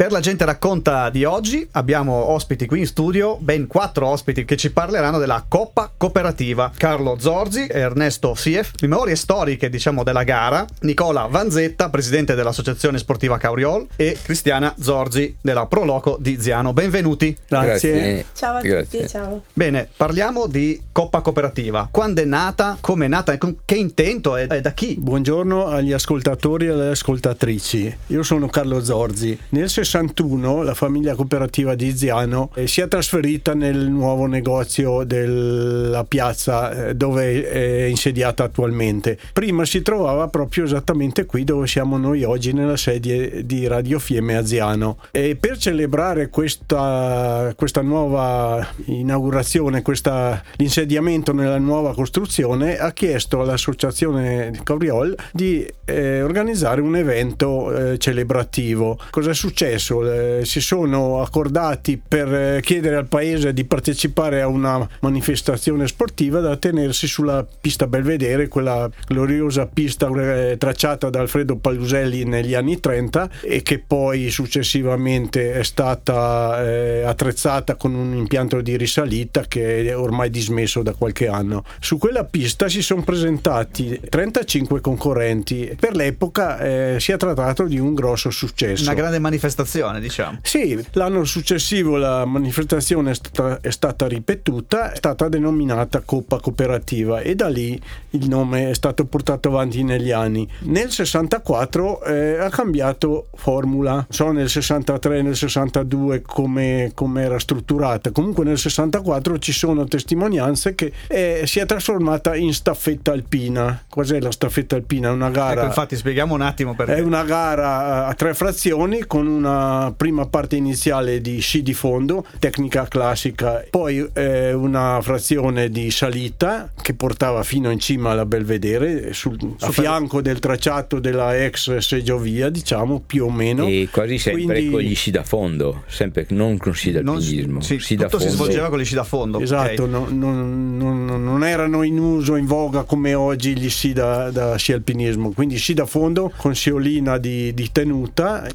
Per la gente racconta di oggi abbiamo ospiti qui in studio, ben quattro ospiti che ci parleranno della Coppa Cooperativa. Carlo Zorzi, Ernesto Sief, memorie storiche diciamo della gara, Nicola Vanzetta, presidente dell'Associazione Sportiva Cauriol e Cristiana Zorzi della Proloco di Ziano. Benvenuti. Grazie. Grazie. Ciao a Grazie. tutti, ciao. Bene, parliamo di Coppa Cooperativa. Quando è nata? Come è nata? Con che intento? E da chi? Buongiorno agli ascoltatori e alle ascoltatrici. Io sono Carlo Zorzi. Nel 61 la famiglia cooperativa di Ziano eh, si è trasferita nel nuovo negozio della piazza eh, dove è insediata attualmente. Prima si trovava proprio esattamente qui dove siamo noi oggi nella sede di Radio Fiemme a Ziano. E per celebrare questa, questa nuova inaugurazione, questa, l'insediamento nella nuova costruzione, ha chiesto all'associazione Cauriol di eh, organizzare un evento eh, celebrativo. Cosa è successo? Eh, si sono accordati per eh, chiedere al paese di partecipare a una manifestazione sportiva da tenersi sulla pista Belvedere, quella gloriosa pista eh, tracciata da Alfredo Paluselli negli anni 30 e che poi successivamente è stata eh, attrezzata con un impianto di risalita che è ormai dismesso da qualche anno. Su quella pista si sono presentati 35 concorrenti. Per l'epoca eh, si è trattato di un grosso successo. Una grande manifestazione, diciamo. Sì, l'anno successivo la manifestazione è stata, è stata ripetuta, è stata denominata Coppa Cooperativa e da lì il nome è stato portato avanti negli anni. Nel 64 eh, ha cambiato formula, so nel 63 nel 62 come, come era strutturata, comunque nel 64 ci sono testimonianze che eh, si è trasformata in staffetta alpina. Cos'è la staffetta alpina? È una gara... Ecco, infatti spieghiamo un attimo perché. È una gara a tre frazioni con una prima parte iniziale di sci di fondo, tecnica classica, poi eh, una frazione di salita che portava fino in cima alla Belvedere, sul, a fianco del tracciato della ex seggiovia, diciamo più o meno. E quasi sempre Quindi- con gli sci da fondo, sempre non con sci Non- d'alpinismo. sì, sci tutto si svolgeva con gli sci da fondo. Esatto, no- non, non- non erano in uso, in voga come oggi gli sci da, da sci alpinismo, quindi sci da fondo con sciolina di, di tenuta, E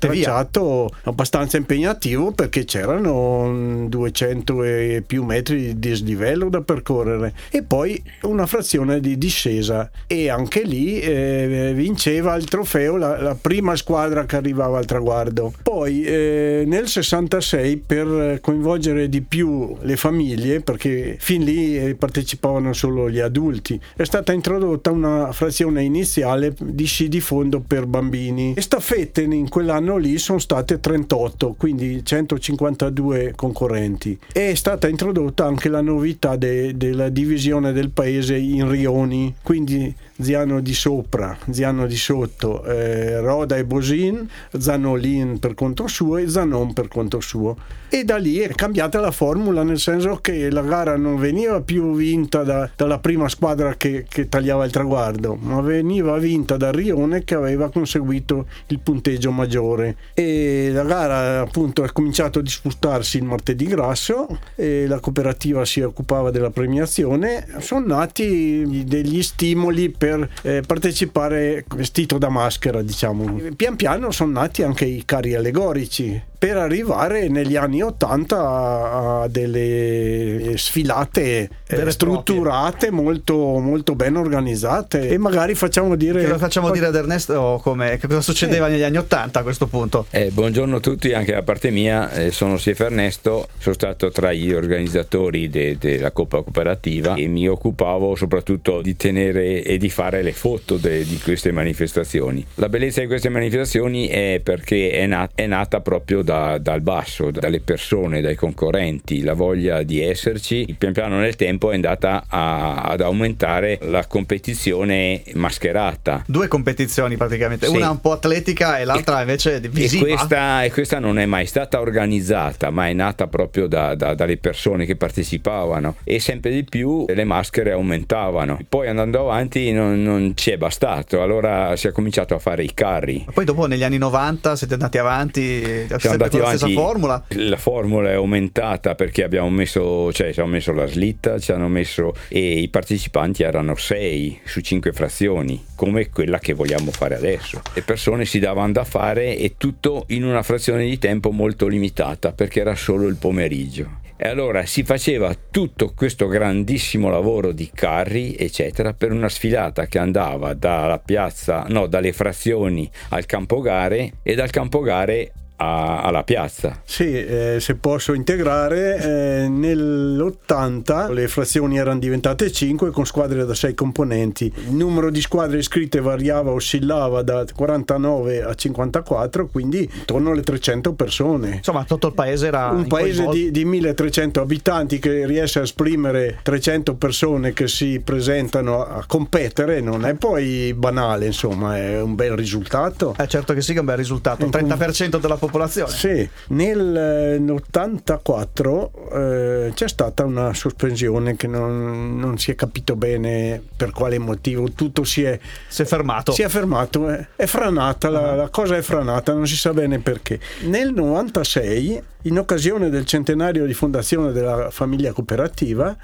tracciato abbastanza impegnativo perché c'erano mm, 200 e più metri di dislivello da percorrere e poi una frazione di discesa e anche lì eh, vinceva il trofeo la, la prima squadra che arrivava al traguardo. Poi eh, nel 66 per coinvolgere di più le famiglie, perché fin lì eh, partecipavano solo gli adulti, è stata introdotta una frazione iniziale di sci di fondo per bambini. Le staffette in quell'anno lì sono state 38, quindi 152 concorrenti. È stata introdotta anche la novità de- della divisione del paese in rioni, quindi Ziano di sopra, Ziano di sotto, eh, Roda e Bosin, Zanolin per conto suo e Zanon per conto suo. E da lì è cambiata la formula, nel senso che la gara non veniva più vinta da- dalla prima squadra che, che tagliava il traguardo, ma veniva vinta dal Rione che aveva conseguito il punteggio maggiore. E la gara appunto è cominciato a disputarsi il martedì grasso e la cooperativa si occupava della premiazione. Sono nati degli stimoli per eh, partecipare vestito da maschera, diciamo. Pian piano sono nati anche i carri allegorici per arrivare negli anni 80 a, a delle sfilate eh, Vere e strutturate, molto, molto ben organizzate e magari facciamo dire Che lo facciamo dire ad Ernesto come, che cosa succedeva negli anni Ottanta a questo punto. Eh, buongiorno a tutti, anche da parte mia, eh, sono Sief Ernesto, sono stato tra gli organizzatori de- della Coppa Cooperativa e mi occupavo soprattutto di tenere e di fare le foto de- di queste manifestazioni. La bellezza di queste manifestazioni è perché è, nat- è nata proprio da- dal basso, dalle persone, dai concorrenti, la voglia di esserci, pian piano nel tempo è andata a- ad aumentare la competizione mascherata. Due competizioni praticamente, Sì. una un po' atletica e l'altra invece E visiva. questa, e questa non è mai stata organizzata, ma è nata proprio da- da- dalle persone che partecipavano e sempre di più le maschere aumentavano. Poi andando avanti non, non ci è bastato, allora si è cominciato a fare i carri. Poi dopo negli anni 90 siete andati avanti, siete andati con la avanti. stessa formula. La formula è aumentata perché abbiamo messo, cioè ci hanno messo la slitta, ci hanno messo e i partecipanti erano 6 su 5 frazioni, come quella che vogliamo fare adesso. Le persone si davano da fare e tutto in una frazione di tempo molto limitata perché era solo il pomeriggio. E allora si faceva tutto questo grandissimo lavoro di carri, eccetera, per una sfilata che andava dalla piazza, no, dalle frazioni al campo gare e dal campo gare a- alla piazza. Sì, eh, se posso integrare, eh, nell'80 le frazioni erano diventate 5 con squadre da 6 componenti. Il numero di squadre iscritte variava, oscillava da 49 a 54, quindi intorno alle 300 persone. Insomma, tutto il paese era Un paese di, di 1300 abitanti che riesce a esprimere 300 persone che si presentano a competere non è poi banale, insomma, è un bel risultato. Eh, certo che sì, che è un bel risultato. 30% della popolazione. Sì, nel 84 eh, c'è stata una sospensione che non, non si è capito bene per quale motivo, tutto si è, Si è fermato. si è fermato, è, è franata, la, la cosa è franata, non si sa bene perché. Nel 96, in occasione del centenario di fondazione della famiglia cooperativa,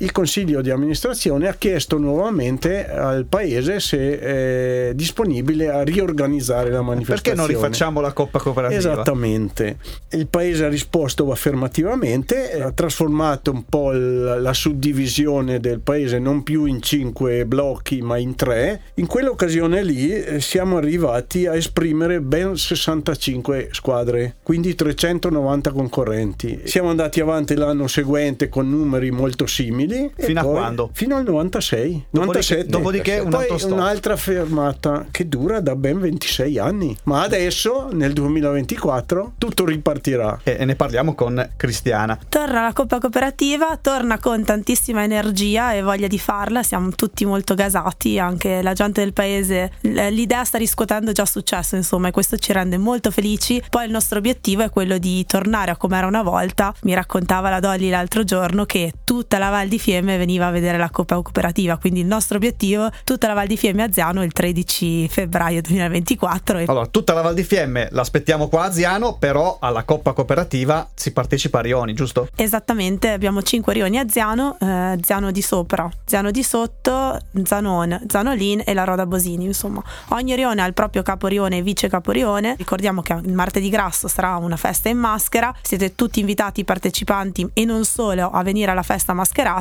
il consiglio di amministrazione ha chiesto nuovamente al paese se è disponibile a riorganizzare la Perché manifestazione. non rifacciamo la Coppa Cooperativa? Esattamente. Il paese ha risposto affermativamente, ha trasformato un po' la suddivisione del paese non più in cinque blocchi ma in tre. In quell'occasione lì eh, siamo arrivati a esprimere ben 65 squadre, quindi 390 concorrenti. Siamo andati avanti l'anno seguente con numeri molto simili. E Fino a poi- quando? Fino al 96. Dopodiché- 97. dopodiché un Poi un'altra fermata che dura da ben 26 anni. Ma adesso, nel 2024, tutto ripartirà. E, e ne parliamo con Cristiana. Torna la Coppa Cooperativa, torna con tantissima energia e voglia di farla, siamo tutti molto gasati, anche la gente del paese, l'idea sta riscuotendo già successo insomma e questo ci rende molto felici. Poi il nostro obiettivo è quello di tornare a come era una volta, mi raccontava la Dolly l'altro giorno che tutta la Val di Fiemme veniva a vedere la Coppa Cooperativa, quindi il nostro obiettivo tutta la Val di Fiemme a Ziano il 13 febbraio 2024 e Allora, tutta la Val di Fiemme l'aspettiamo qua a Ziano, però alla Coppa Cooperativa si partecipa a Rioni, giusto? Esattamente, abbiamo 5 rioni a Ziano, eh, Ziano di sopra, Ziano di sotto, Zanon, Zanolin e la Roda Bosini, insomma. Ogni rione ha il proprio caporione e vice caporione. Ricordiamo che il martedì grasso sarà una festa in maschera, siete tutti invitati partecipanti e non solo a venire alla festa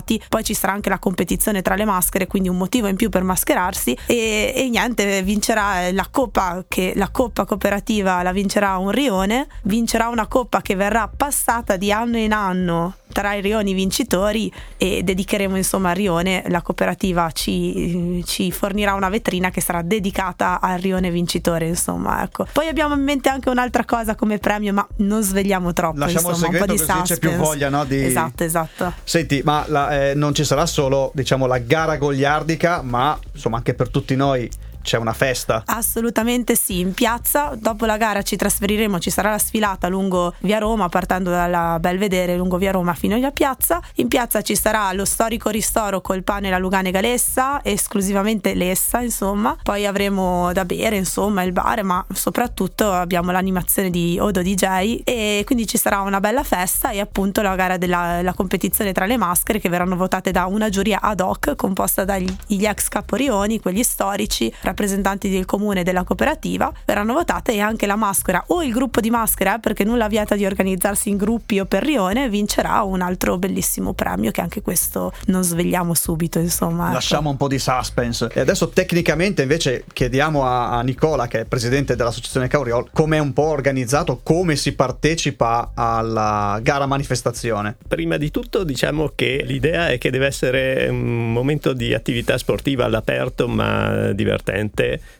mascherati, poi ci sarà anche la competizione tra le maschere, quindi un motivo in più per mascherarsi e, e niente, vincerà la coppa che la coppa cooperativa la vincerà un rione, vincerà una coppa che verrà passata di anno in anno tra i rioni vincitori e dedicheremo insomma a Rione, la cooperativa ci, ci fornirà una vetrina che sarà dedicata al rione vincitore insomma ecco. Poi abbiamo in mente anche un'altra cosa come premio ma non svegliamo troppo Lasciamo insomma un po' di così c'è più suspense. voglia, no, di- Esatto, esatto. Senti, ma la- eh, non ci sarà solo, diciamo, la gara goliardica, ma insomma anche per tutti noi c'è una festa. Assolutamente sì, in piazza dopo la gara ci trasferiremo, ci sarà la sfilata lungo via Roma, partendo dalla Belvedere lungo via Roma fino alla piazza. In piazza ci sarà lo storico ristoro col pane la Luganega Lessa, esclusivamente Lessa, insomma. Poi avremo da bere, insomma, il bar, ma soprattutto abbiamo l'animazione di Odo DJ e quindi ci sarà una bella festa e appunto la gara della la competizione tra le maschere che verranno votate da una giuria ad hoc composta dagli gli ex caporioni, quelli storici, rappresentanti del comune e della cooperativa, verranno votate e anche la maschera o il gruppo di maschera, perché nulla vieta di organizzarsi in gruppi o per rione, vincerà un altro bellissimo premio che anche questo non svegliamo subito, insomma. ecco. Lasciamo un po' di suspense. E adesso tecnicamente invece chiediamo a, a Nicola, che è presidente dell'associazione Cauriol, come è un po' organizzato, come si partecipa alla gara manifestazione. Prima di tutto diciamo che l'idea è che deve essere un momento di attività sportiva all'aperto ma divertente,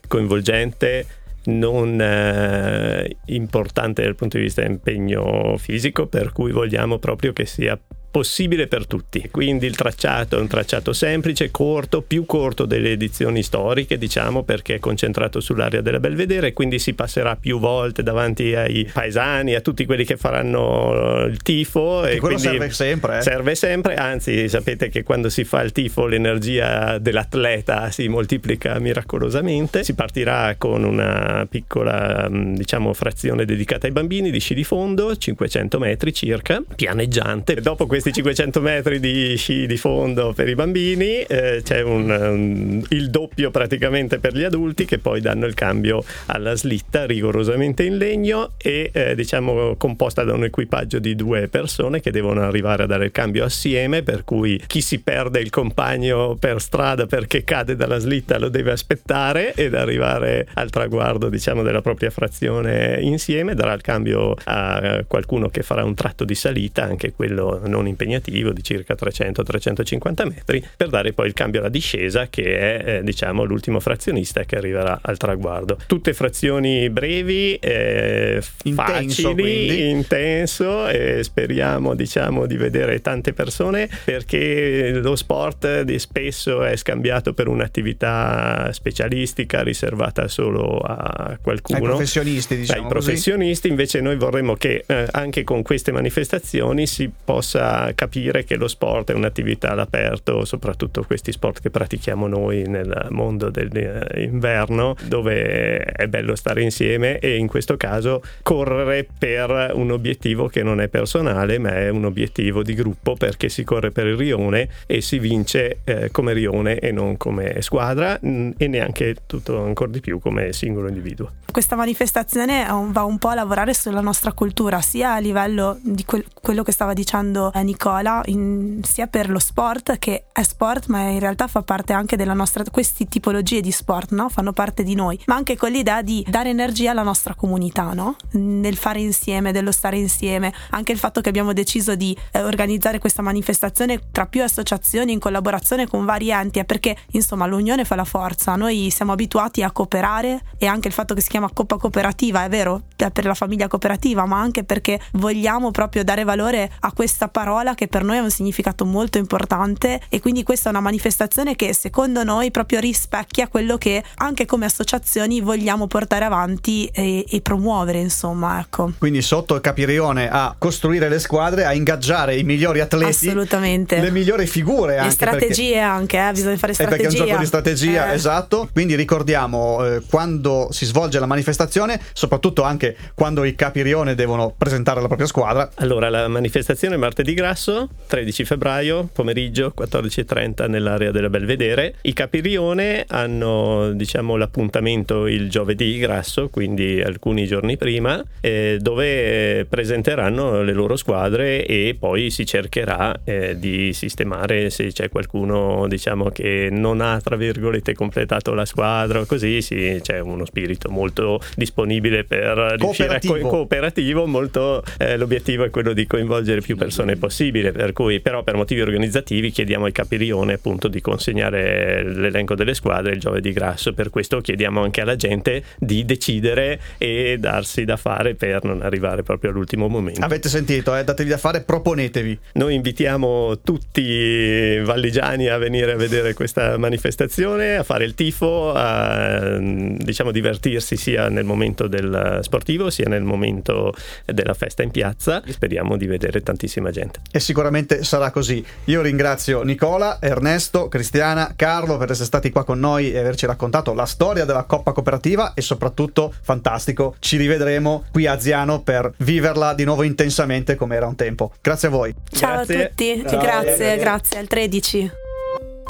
coinvolgente, non eh, importante dal punto di vista impegno fisico, per cui vogliamo proprio che sia possibile per tutti. Quindi il tracciato è un tracciato semplice, corto, più corto delle edizioni storiche, diciamo, perché è concentrato sull'area della Belvedere e quindi si passerà più volte davanti ai paesani, a tutti quelli che faranno il tifo. E, e quello serve sempre. Eh? Serve sempre, anzi sapete che quando si fa il tifo l'energia dell'atleta si moltiplica miracolosamente. Si partirà con una piccola diciamo frazione dedicata ai bambini di sci di fondo, 500 metri circa, pianeggiante. Dopo questi 500 metri di sci di fondo per i bambini eh, c'è un, un, il doppio praticamente per gli adulti che poi danno il cambio alla slitta rigorosamente in legno e eh, diciamo composta da un equipaggio di due persone che devono arrivare a dare il cambio assieme per cui chi si perde il compagno per strada perché cade dalla slitta lo deve aspettare ed arrivare al traguardo diciamo della propria frazione insieme. Darà il cambio a qualcuno che farà un tratto di salita anche quello non impegnativo di circa 300-350 metri per dare poi il cambio alla discesa che è eh, diciamo l'ultimo frazionista che arriverà al traguardo. Tutte frazioni brevi eh, intenso, facili quindi. intenso e speriamo diciamo di vedere tante persone perché lo sport di spesso è scambiato per un'attività specialistica riservata solo a qualcuno. Ai professionisti diciamo ai professionisti. Invece noi vorremmo che eh, anche con queste manifestazioni si possa capire che lo sport è un'attività all'aperto soprattutto questi sport che pratichiamo noi nel mondo dell'inverno dove è bello stare insieme e in questo caso correre per un obiettivo che non è personale ma è un obiettivo di gruppo perché si corre per il rione e si vince eh, come rione e non come squadra mh, e neanche tutto ancora di più come singolo individuo. Questa manifestazione va un po' a lavorare sulla nostra cultura sia a livello di quel, quello che stava dicendo eh, Nicola in, sia per lo sport che è sport ma in realtà fa parte anche della nostra queste tipologie di sport no? fanno parte di noi ma anche con l'idea di dare energia alla nostra comunità no? nel fare insieme dello stare insieme anche il fatto che abbiamo deciso di eh, organizzare questa manifestazione tra più associazioni in collaborazione con vari enti è perché insomma l'unione fa la forza noi siamo abituati a cooperare e anche il fatto che si chiama Coppa Cooperativa è vero per la famiglia cooperativa ma anche perché vogliamo proprio dare valore a questa parola che per noi ha un significato molto importante e quindi questa è una manifestazione che secondo noi proprio rispecchia quello che anche come associazioni vogliamo portare avanti e, e promuovere insomma ecco. Quindi sotto il capirione a costruire le squadre a ingaggiare i migliori atleti assolutamente. le migliori figure le anche strategie perché, anche eh, bisogna fare strategia perché è un gioco di strategia eh. esatto. Quindi ricordiamo eh, quando si svolge la manifestazione soprattutto anche quando i capirione devono presentare la propria squadra. Allora la manifestazione è martedì grasso 13 febbraio pomeriggio 14.30 nell'area della Belvedere. I capirione hanno diciamo l'appuntamento il giovedì grasso quindi alcuni giorni prima eh, dove presenteranno le loro squadre e poi si cercherà eh, di sistemare se c'è qualcuno diciamo che non ha tra virgolette completato la squadra così sì, c'è uno spirito molto disponibile per riuscire a co- cooperativo. molto eh, l'obiettivo è quello di coinvolgere più persone possibile per cui però per motivi organizzativi chiediamo ai capirione appunto di consegnare l'elenco delle squadre il giovedì grasso. Per questo chiediamo anche alla gente di decidere e darsi da fare per non arrivare proprio all'ultimo momento. Avete sentito eh? datevi da fare proponetevi. Noi invitiamo tutti i valligiani a venire a vedere questa manifestazione a fare il tifo a diciamo divertirsi sia nel momento del sportivo sia nel momento della festa in piazza. Speriamo di vedere tantissima gente e sicuramente sarà così io ringrazio Nicola, Ernesto, Cristiana, Carlo per essere stati qua con noi e averci raccontato la storia della Coppa Cooperativa e soprattutto fantastico ci rivedremo qui a Ziano per viverla di nuovo intensamente come era un tempo grazie a voi ciao Grazie. a tutti Ciao. grazie grazie al 13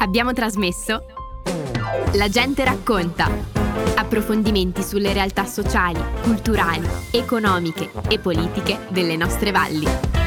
Abbiamo trasmesso La gente racconta. Approfondimenti sulle realtà sociali, culturali, economiche e politiche delle nostre valli.